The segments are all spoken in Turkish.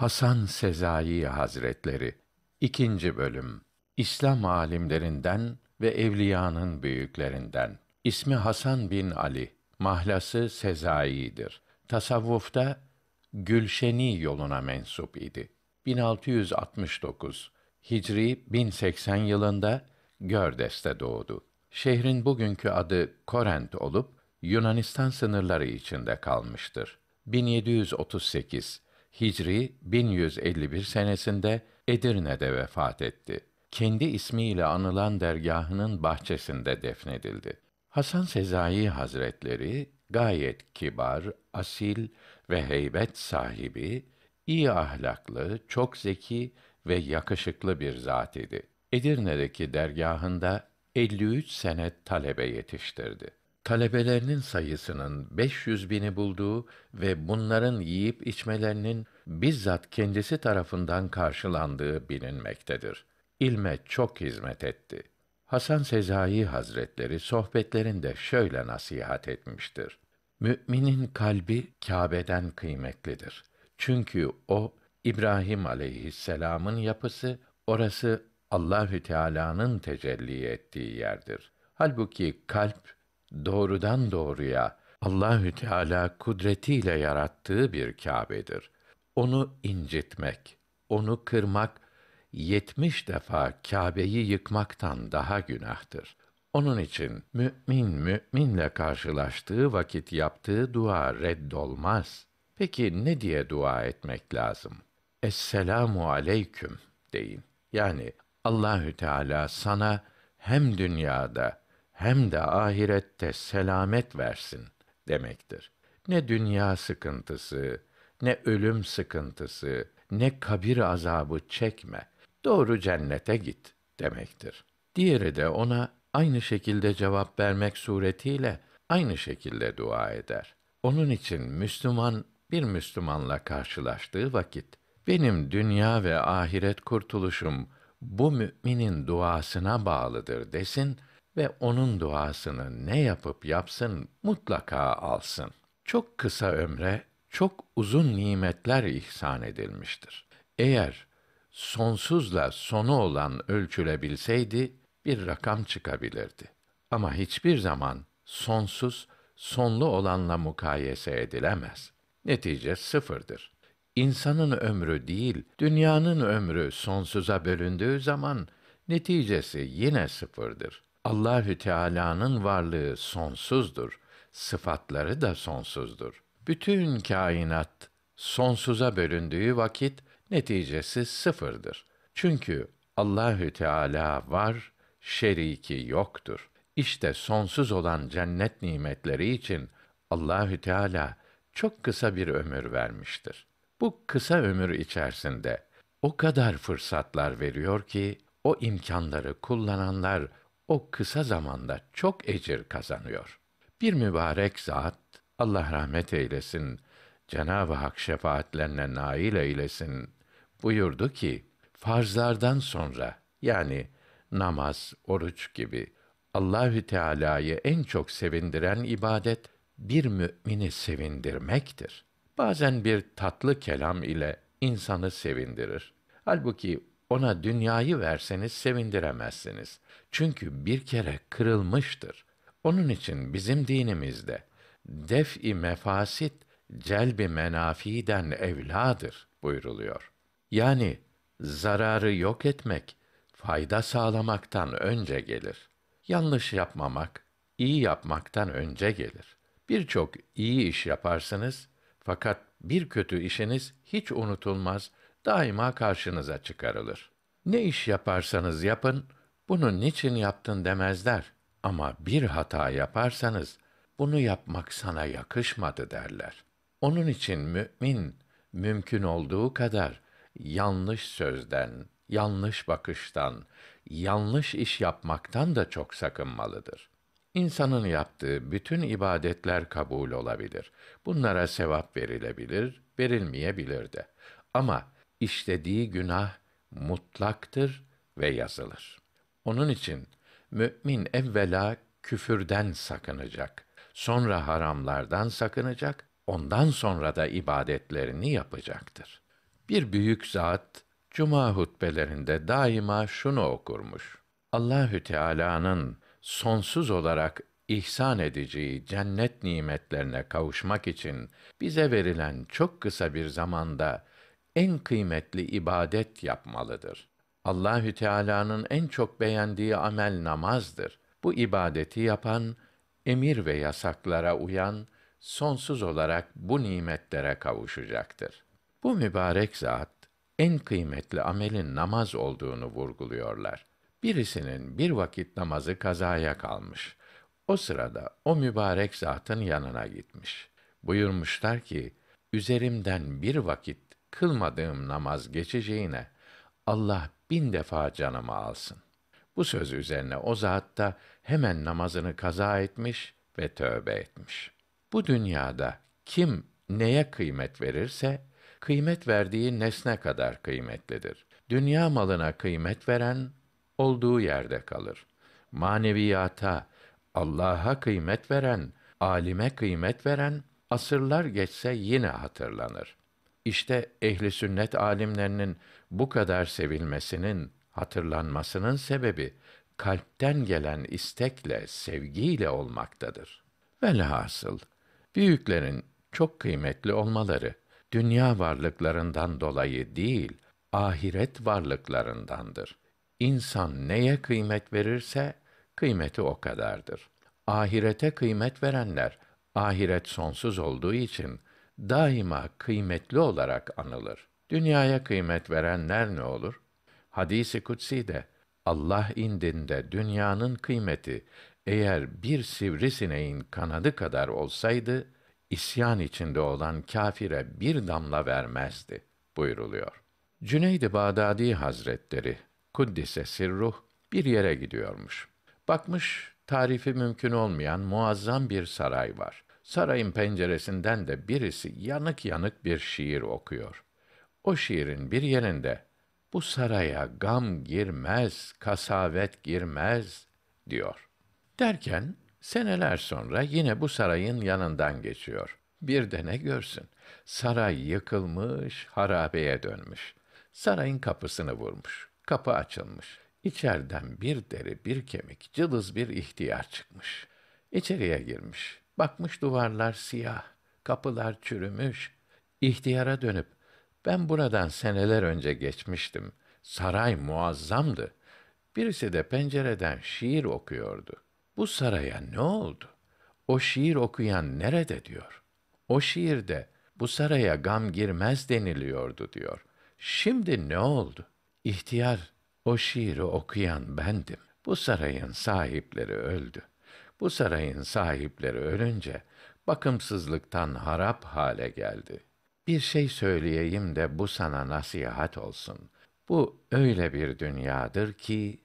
Hasan Sezai Hazretleri 2. bölüm İslam alimlerinden ve evliyanın büyüklerinden. İsmi Hasan bin Ali, mahlası Sezai'dir. Tasavvufta Gülşeni yoluna mensup idi. 1669 Hicri 1080 yılında Gördes'te doğdu. Şehrin bugünkü adı Korent olup Yunanistan sınırları içinde kalmıştır. 1738 Hicri 1151 senesinde Edirne'de vefat etti. Kendi ismiyle anılan dergahının bahçesinde defnedildi. Hasan Sezai Hazretleri gayet kibar, asil ve heybet sahibi, iyi ahlaklı, çok zeki ve yakışıklı bir zat idi. Edirne'deki dergahında 53 sene talebe yetiştirdi talebelerinin sayısının 500 bini bulduğu ve bunların yiyip içmelerinin bizzat kendisi tarafından karşılandığı bilinmektedir. İlme çok hizmet etti. Hasan Sezai Hazretleri sohbetlerinde şöyle nasihat etmiştir. Müminin kalbi Kâbe'den kıymetlidir. Çünkü o İbrahim aleyhisselam'ın yapısı, orası Allahü Teala'nın tecelli ettiği yerdir. Halbuki kalp doğrudan doğruya Allahü Teala kudretiyle yarattığı bir Kâbe'dir. Onu incitmek, onu kırmak yetmiş defa Kâbe'yi yıkmaktan daha günahtır. Onun için mümin müminle karşılaştığı vakit yaptığı dua reddolmaz. Peki ne diye dua etmek lazım? Esselamu aleyküm deyin. Yani Allahü Teala sana hem dünyada hem de ahirette selamet versin demektir. Ne dünya sıkıntısı, ne ölüm sıkıntısı, ne kabir azabı çekme. Doğru cennete git demektir. Diğeri de ona aynı şekilde cevap vermek suretiyle aynı şekilde dua eder. Onun için Müslüman bir Müslümanla karşılaştığı vakit benim dünya ve ahiret kurtuluşum bu müminin duasına bağlıdır desin ve onun duasını ne yapıp yapsın mutlaka alsın. Çok kısa ömre çok uzun nimetler ihsan edilmiştir. Eğer sonsuzla sonu olan ölçülebilseydi bir rakam çıkabilirdi. Ama hiçbir zaman sonsuz sonlu olanla mukayese edilemez. Netice sıfırdır. İnsanın ömrü değil, dünyanın ömrü sonsuza bölündüğü zaman neticesi yine sıfırdır. Allahü Teala'nın varlığı sonsuzdur. Sıfatları da sonsuzdur. Bütün kainat sonsuza bölündüğü vakit neticesi sıfırdır. Çünkü Allahü Teala var, şeriki yoktur. İşte sonsuz olan cennet nimetleri için Allahü Teala çok kısa bir ömür vermiştir. Bu kısa ömür içerisinde o kadar fırsatlar veriyor ki o imkanları kullananlar o kısa zamanda çok ecir kazanıyor. Bir mübarek zat, Allah rahmet eylesin, Cenab-ı Hak şefaatlerine nail eylesin, buyurdu ki, farzlardan sonra, yani namaz, oruç gibi Allahü Teala'yı en çok sevindiren ibadet bir mümini sevindirmektir. Bazen bir tatlı kelam ile insanı sevindirir. Halbuki ona dünyayı verseniz sevindiremezsiniz. Çünkü bir kere kırılmıştır. Onun için bizim dinimizde def-i mefasit celbi menafiden evladır buyruluyor. Yani zararı yok etmek fayda sağlamaktan önce gelir. Yanlış yapmamak iyi yapmaktan önce gelir. Birçok iyi iş yaparsınız fakat bir kötü işiniz hiç unutulmaz, daima karşınıza çıkarılır. Ne iş yaparsanız yapın, bunu niçin yaptın demezler. Ama bir hata yaparsanız, bunu yapmak sana yakışmadı derler. Onun için mümin, mümkün olduğu kadar yanlış sözden, yanlış bakıştan, yanlış iş yapmaktan da çok sakınmalıdır. İnsanın yaptığı bütün ibadetler kabul olabilir. Bunlara sevap verilebilir, verilmeyebilir de. Ama işlediği günah mutlaktır ve yazılır. Onun için mümin evvela küfürden sakınacak, sonra haramlardan sakınacak, ondan sonra da ibadetlerini yapacaktır. Bir büyük zat cuma hutbelerinde daima şunu okurmuş. Allahü Teala'nın sonsuz olarak ihsan edeceği cennet nimetlerine kavuşmak için bize verilen çok kısa bir zamanda en kıymetli ibadet yapmalıdır. Allahü Teala'nın en çok beğendiği amel namazdır. Bu ibadeti yapan, emir ve yasaklara uyan, sonsuz olarak bu nimetlere kavuşacaktır. Bu mübarek zat en kıymetli amelin namaz olduğunu vurguluyorlar. Birisinin bir vakit namazı kazaya kalmış. O sırada o mübarek zatın yanına gitmiş. Buyurmuşlar ki, üzerimden bir vakit kılmadığım namaz geçeceğine, Allah bin defa canımı alsın. Bu söz üzerine o zat da hemen namazını kaza etmiş ve tövbe etmiş. Bu dünyada kim neye kıymet verirse, kıymet verdiği nesne kadar kıymetlidir. Dünya malına kıymet veren, olduğu yerde kalır. Maneviyata, Allah'a kıymet veren, alime kıymet veren, asırlar geçse yine hatırlanır. İşte ehli sünnet alimlerinin bu kadar sevilmesinin, hatırlanmasının sebebi kalpten gelen istekle, sevgiyle olmaktadır. Velhasıl büyüklerin çok kıymetli olmaları dünya varlıklarından dolayı değil, ahiret varlıklarındandır. İnsan neye kıymet verirse kıymeti o kadardır. Ahirete kıymet verenler ahiret sonsuz olduğu için daima kıymetli olarak anılır. Dünyaya kıymet verenler ne olur? Hadisi kutsi de Allah indinde dünyanın kıymeti eğer bir sivrisineğin kanadı kadar olsaydı isyan içinde olan kâfire bir damla vermezdi buyruluyor. Cüneyd-i Bağdadi Hazretleri kuddise sirruh bir yere gidiyormuş. Bakmış tarifi mümkün olmayan muazzam bir saray var. Sarayın penceresinden de birisi yanık yanık bir şiir okuyor. O şiirin bir yerinde bu saraya gam girmez, kasavet girmez diyor. Derken seneler sonra yine bu sarayın yanından geçiyor. Bir de ne görsün? Saray yıkılmış, harabeye dönmüş. Sarayın kapısını vurmuş. Kapı açılmış. İçeriden bir deri, bir kemik, cılız bir ihtiyar çıkmış. İçeriye girmiş. Bakmış duvarlar siyah, kapılar çürümüş. İhtiyara dönüp, ben buradan seneler önce geçmiştim. Saray muazzamdı. Birisi de pencereden şiir okuyordu. Bu saraya ne oldu? O şiir okuyan nerede diyor. O şiirde bu saraya gam girmez deniliyordu diyor. Şimdi ne oldu? İhtiyar o şiiri okuyan bendim. Bu sarayın sahipleri öldü. Bu sarayın sahipleri ölünce bakımsızlıktan harap hale geldi. Bir şey söyleyeyim de bu sana nasihat olsun. Bu öyle bir dünyadır ki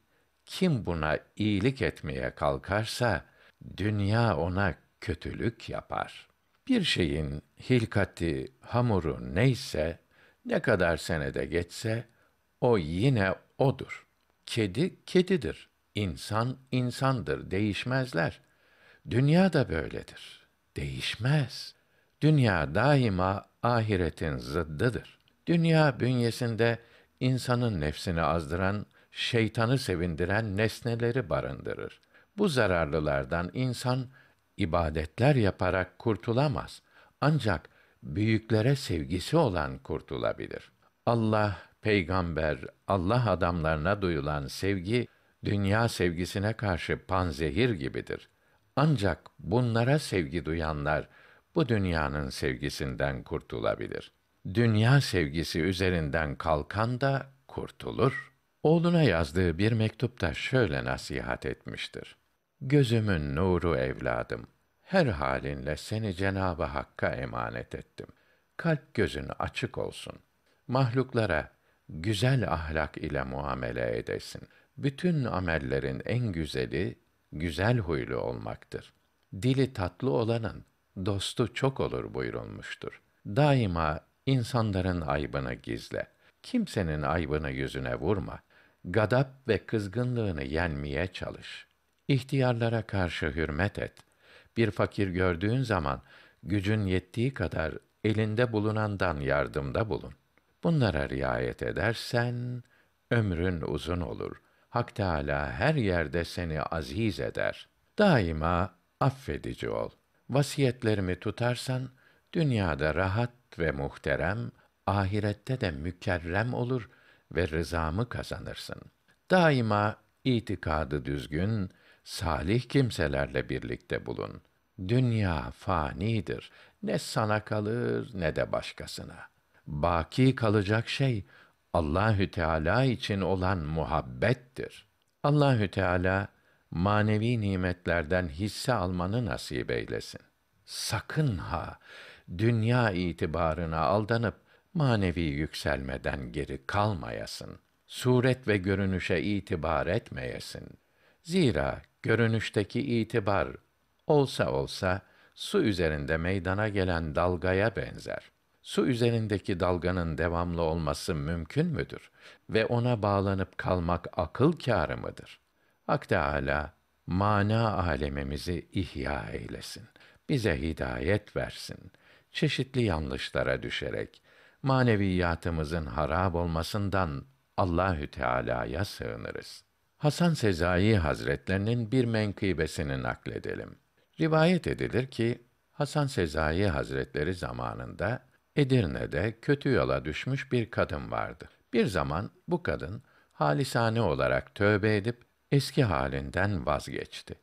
kim buna iyilik etmeye kalkarsa dünya ona kötülük yapar. Bir şeyin hilkati, hamuru neyse ne kadar senede geçse o yine odur. Kedi kedidir. İnsan insandır. Değişmezler. Dünya da böyledir. Değişmez. Dünya daima ahiretin zıddıdır. Dünya bünyesinde insanın nefsini azdıran, şeytanı sevindiren nesneleri barındırır. Bu zararlılardan insan ibadetler yaparak kurtulamaz. Ancak büyüklere sevgisi olan kurtulabilir. Allah, peygamber, Allah adamlarına duyulan sevgi dünya sevgisine karşı panzehir gibidir. Ancak bunlara sevgi duyanlar bu dünyanın sevgisinden kurtulabilir. Dünya sevgisi üzerinden kalkan da kurtulur. Oğluna yazdığı bir mektupta şöyle nasihat etmiştir. Gözümün nuru evladım, her halinle seni Cenabı Hakk'a emanet ettim. Kalp gözün açık olsun. Mahluklara güzel ahlak ile muamele edesin. Bütün amellerin en güzeli güzel huylu olmaktır. Dili tatlı olanın dostu çok olur buyurulmuştur. Daima insanların aybını gizle. Kimsenin aybını yüzüne vurma. Gadap ve kızgınlığını yenmeye çalış. İhtiyarlara karşı hürmet et. Bir fakir gördüğün zaman gücün yettiği kadar elinde bulunandan yardımda bulun. Bunlara riayet edersen ömrün uzun olur. Hak Teâlâ her yerde seni aziz eder. Daima affedici ol. Vasiyetlerimi tutarsan dünyada rahat ve muhterem, ahirette de mükerrem olur ve rızamı kazanırsın. Daima itikadı düzgün, salih kimselerle birlikte bulun. Dünya fanidir. Ne sana kalır ne de başkasına. Baki kalacak şey Allahü Teala için olan muhabbettir. Allahü Teala manevi nimetlerden hisse almanı nasip eylesin. Sakın ha dünya itibarına aldanıp manevi yükselmeden geri kalmayasın. Suret ve görünüşe itibar etmeyesin. Zira görünüşteki itibar olsa olsa su üzerinde meydana gelen dalgaya benzer. Su üzerindeki dalganın devamlı olması mümkün müdür ve ona bağlanıp kalmak akıl kârı mıdır? Hak Teâlâ mana alemimizi ihya eylesin. Bize hidayet versin. Çeşitli yanlışlara düşerek maneviyatımızın harab olmasından Allahü Teala'ya sığınırız. Hasan Sezai Hazretlerinin bir menkıbesini nakledelim. Rivayet edilir ki Hasan Sezai Hazretleri zamanında Edirne'de kötü yola düşmüş bir kadın vardı. Bir zaman bu kadın halisane olarak tövbe edip eski halinden vazgeçti.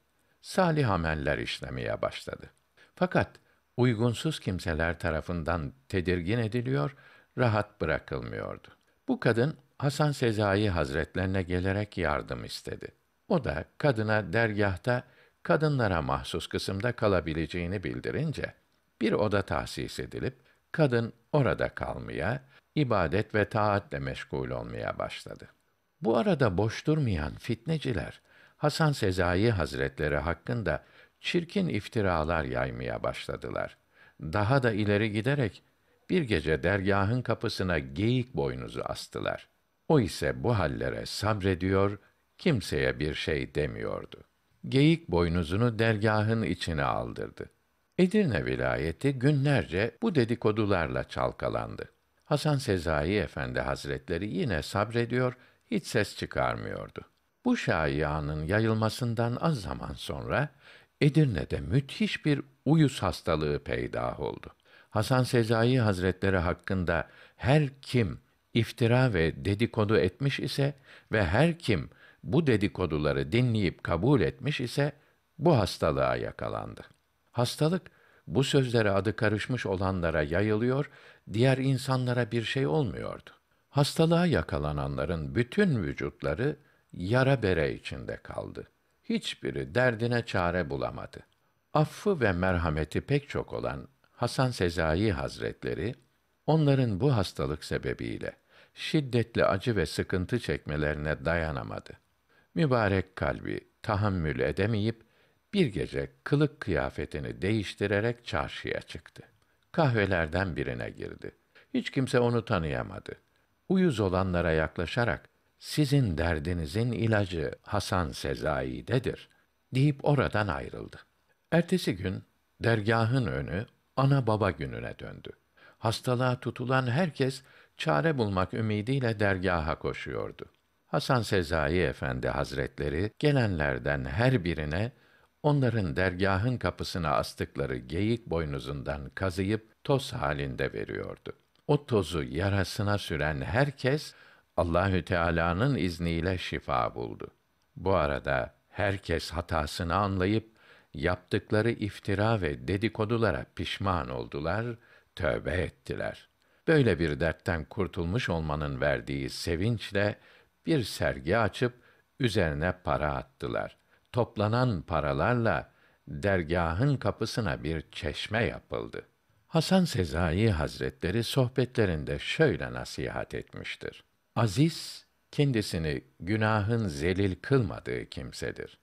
Salih ameller işlemeye başladı. Fakat uygunsuz kimseler tarafından tedirgin ediliyor, rahat bırakılmıyordu. Bu kadın Hasan Sezai Hazretlerine gelerek yardım istedi. O da kadına dergahta kadınlara mahsus kısımda kalabileceğini bildirince bir oda tahsis edilip kadın orada kalmaya, ibadet ve taatle meşgul olmaya başladı. Bu arada boş durmayan fitneciler Hasan Sezai Hazretleri hakkında çirkin iftiralar yaymaya başladılar. Daha da ileri giderek bir gece dergahın kapısına geyik boynuzu astılar. O ise bu hallere sabrediyor, kimseye bir şey demiyordu. Geyik boynuzunu dergahın içine aldırdı. Edirne vilayeti günlerce bu dedikodularla çalkalandı. Hasan Sezai Efendi Hazretleri yine sabrediyor, hiç ses çıkarmıyordu. Bu şaianın yayılmasından az zaman sonra Edirne'de müthiş bir uyuz hastalığı peydah oldu. Hasan Sezai Hazretleri hakkında her kim iftira ve dedikodu etmiş ise ve her kim bu dedikoduları dinleyip kabul etmiş ise bu hastalığa yakalandı. Hastalık bu sözlere adı karışmış olanlara yayılıyor, diğer insanlara bir şey olmuyordu. Hastalığa yakalananların bütün vücutları yara bere içinde kaldı. Hiçbiri derdine çare bulamadı. Affı ve merhameti pek çok olan Hasan Sezai Hazretleri onların bu hastalık sebebiyle şiddetli acı ve sıkıntı çekmelerine dayanamadı. Mübarek kalbi tahammül edemeyip bir gece kılık kıyafetini değiştirerek çarşıya çıktı. Kahvelerden birine girdi. Hiç kimse onu tanıyamadı. Uyuz olanlara yaklaşarak sizin derdinizin ilacı Hasan Sezai'dedir deyip oradan ayrıldı. Ertesi gün dergahın önü ana baba gününe döndü. Hastalığa tutulan herkes çare bulmak ümidiyle dergaha koşuyordu. Hasan Sezai Efendi Hazretleri gelenlerden her birine onların dergahın kapısına astıkları geyik boynuzundan kazıyıp toz halinde veriyordu. O tozu yarasına süren herkes Allahü Teala'nın izniyle şifa buldu. Bu arada herkes hatasını anlayıp yaptıkları iftira ve dedikodulara pişman oldular, tövbe ettiler. Böyle bir dertten kurtulmuş olmanın verdiği sevinçle bir sergi açıp üzerine para attılar. Toplanan paralarla dergahın kapısına bir çeşme yapıldı. Hasan Sezai Hazretleri sohbetlerinde şöyle nasihat etmiştir. Aziz kendisini günahın zelil kılmadığı kimsedir.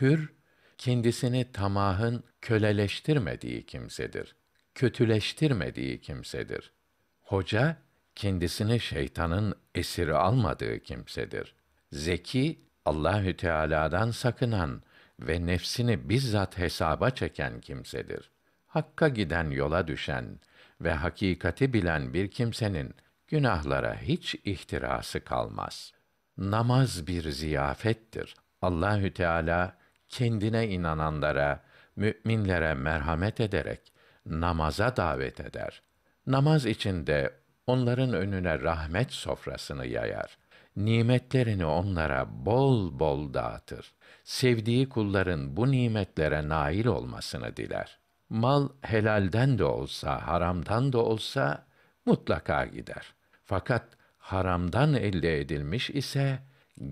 Hür kendisini tamahın köleleştirmediği kimsedir. Kötüleştirmediği kimsedir. Hoca kendisini şeytanın esiri almadığı kimsedir. Zeki Allahü Teala'dan sakınan ve nefsini bizzat hesaba çeken kimsedir. Hakka giden yola düşen ve hakikati bilen bir kimsenin günahlara hiç ihtirası kalmaz. Namaz bir ziyafettir. Allahü Teala kendine inananlara, müminlere merhamet ederek namaza davet eder. Namaz içinde onların önüne rahmet sofrasını yayar. Nimetlerini onlara bol bol dağıtır. Sevdiği kulların bu nimetlere nail olmasını diler. Mal helalden de olsa, haramdan da olsa mutlaka gider. Fakat haramdan elde edilmiş ise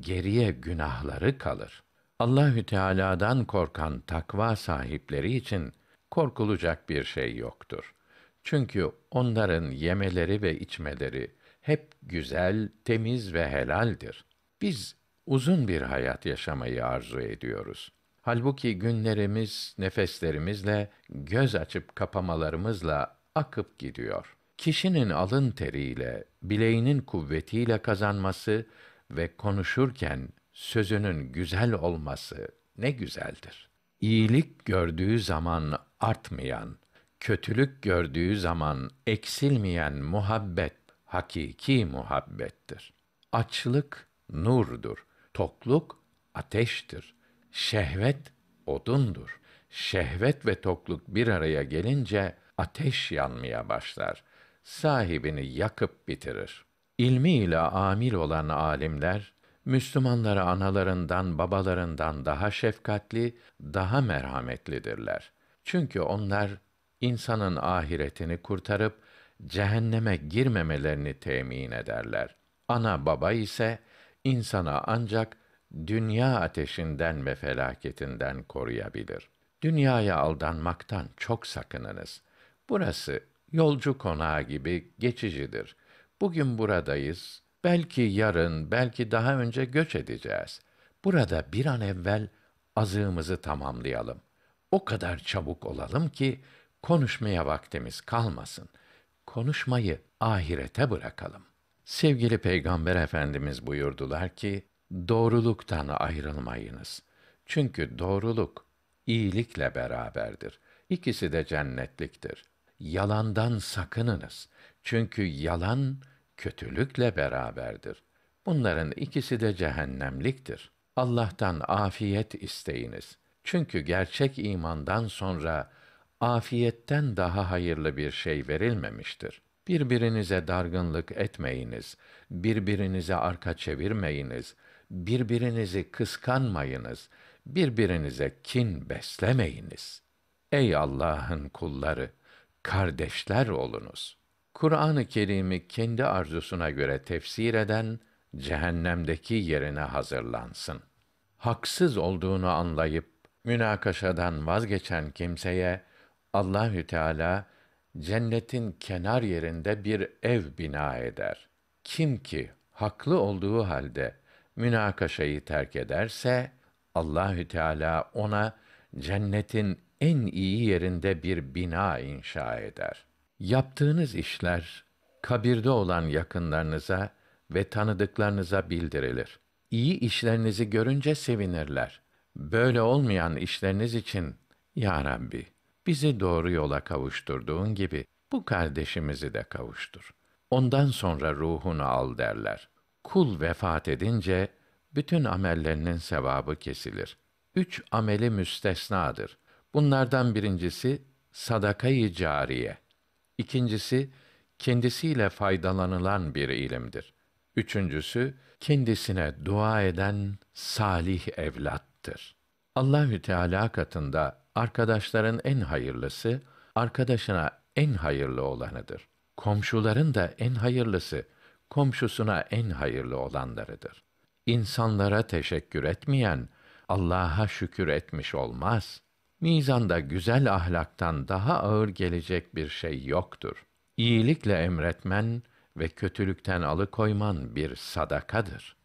geriye günahları kalır. Allahü Teala'dan korkan takva sahipleri için korkulacak bir şey yoktur. Çünkü onların yemeleri ve içmeleri hep güzel, temiz ve helaldir. Biz uzun bir hayat yaşamayı arzu ediyoruz. Halbuki günlerimiz nefeslerimizle, göz açıp kapamalarımızla akıp gidiyor. Kişinin alın teriyle, bileğinin kuvvetiyle kazanması ve konuşurken sözünün güzel olması ne güzeldir. İyilik gördüğü zaman artmayan, kötülük gördüğü zaman eksilmeyen muhabbet hakiki muhabbettir. Açlık nurdur, tokluk ateştir. Şehvet odundur. Şehvet ve tokluk bir araya gelince ateş yanmaya başlar. Sahibini yakıp bitirir. İlmi ile amil olan alimler Müslümanlara analarından, babalarından daha şefkatli, daha merhametlidirler. Çünkü onlar insanın ahiretini kurtarıp cehenneme girmemelerini temin ederler. Ana baba ise insana ancak dünya ateşinden ve felaketinden koruyabilir. Dünyaya aldanmaktan çok sakınınız. Burası yolcu konağı gibi geçicidir. Bugün buradayız, belki yarın, belki daha önce göç edeceğiz. Burada bir an evvel azığımızı tamamlayalım. O kadar çabuk olalım ki konuşmaya vaktimiz kalmasın. Konuşmayı ahirete bırakalım. Sevgili Peygamber Efendimiz buyurdular ki, doğruluktan ayrılmayınız. Çünkü doğruluk iyilikle beraberdir. İkisi de cennetliktir. Yalandan sakınınız. Çünkü yalan kötülükle beraberdir. Bunların ikisi de cehennemliktir. Allah'tan afiyet isteyiniz. Çünkü gerçek imandan sonra afiyetten daha hayırlı bir şey verilmemiştir. Birbirinize dargınlık etmeyiniz, birbirinize arka çevirmeyiniz, birbirinizi kıskanmayınız, birbirinize kin beslemeyiniz. Ey Allah'ın kulları, kardeşler olunuz. Kur'an-ı Kerim'i kendi arzusuna göre tefsir eden cehennemdeki yerine hazırlansın. Haksız olduğunu anlayıp münakaşadan vazgeçen kimseye Allahü Teala cennetin kenar yerinde bir ev bina eder. Kim ki haklı olduğu halde münakaşayı terk ederse Allahü Teala ona cennetin en iyi yerinde bir bina inşa eder. Yaptığınız işler kabirde olan yakınlarınıza ve tanıdıklarınıza bildirilir. İyi işlerinizi görünce sevinirler. Böyle olmayan işleriniz için ya Rabbi bizi doğru yola kavuşturduğun gibi bu kardeşimizi de kavuştur. Ondan sonra ruhunu al derler. Kul vefat edince bütün amellerinin sevabı kesilir. Üç ameli müstesnadır. Bunlardan birincisi sadakayı cariye. İkincisi kendisiyle faydalanılan bir ilimdir. Üçüncüsü kendisine dua eden salih evlattır. Allahü Teala katında arkadaşların en hayırlısı arkadaşına en hayırlı olanıdır. Komşuların da en hayırlısı komşusuna en hayırlı olanlarıdır. İnsanlara teşekkür etmeyen Allah'a şükür etmiş olmaz. Mizanda güzel ahlaktan daha ağır gelecek bir şey yoktur. İyilikle emretmen ve kötülükten alıkoyman bir sadakadır.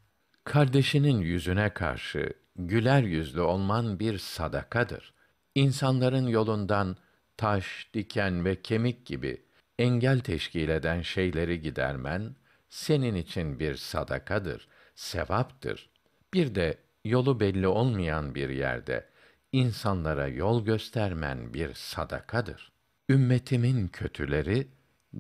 Kardeşinin yüzüne karşı güler yüzlü olman bir sadakadır. İnsanların yolundan taş, diken ve kemik gibi engel teşkil eden şeyleri gidermen senin için bir sadakadır, sevaptır. Bir de yolu belli olmayan bir yerde insanlara yol göstermen bir sadakadır. Ümmetimin kötüleri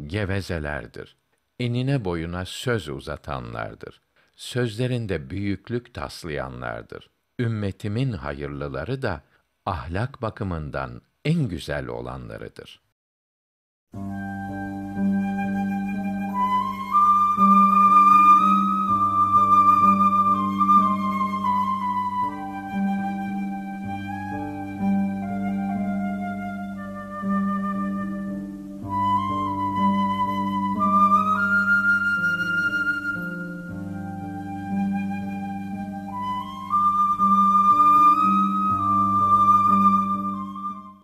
gevezelerdir. enine boyuna söz uzatanlardır. Sözlerinde büyüklük taslayanlardır. Ümmetimin hayırlıları da ahlak bakımından en güzel olanlarıdır.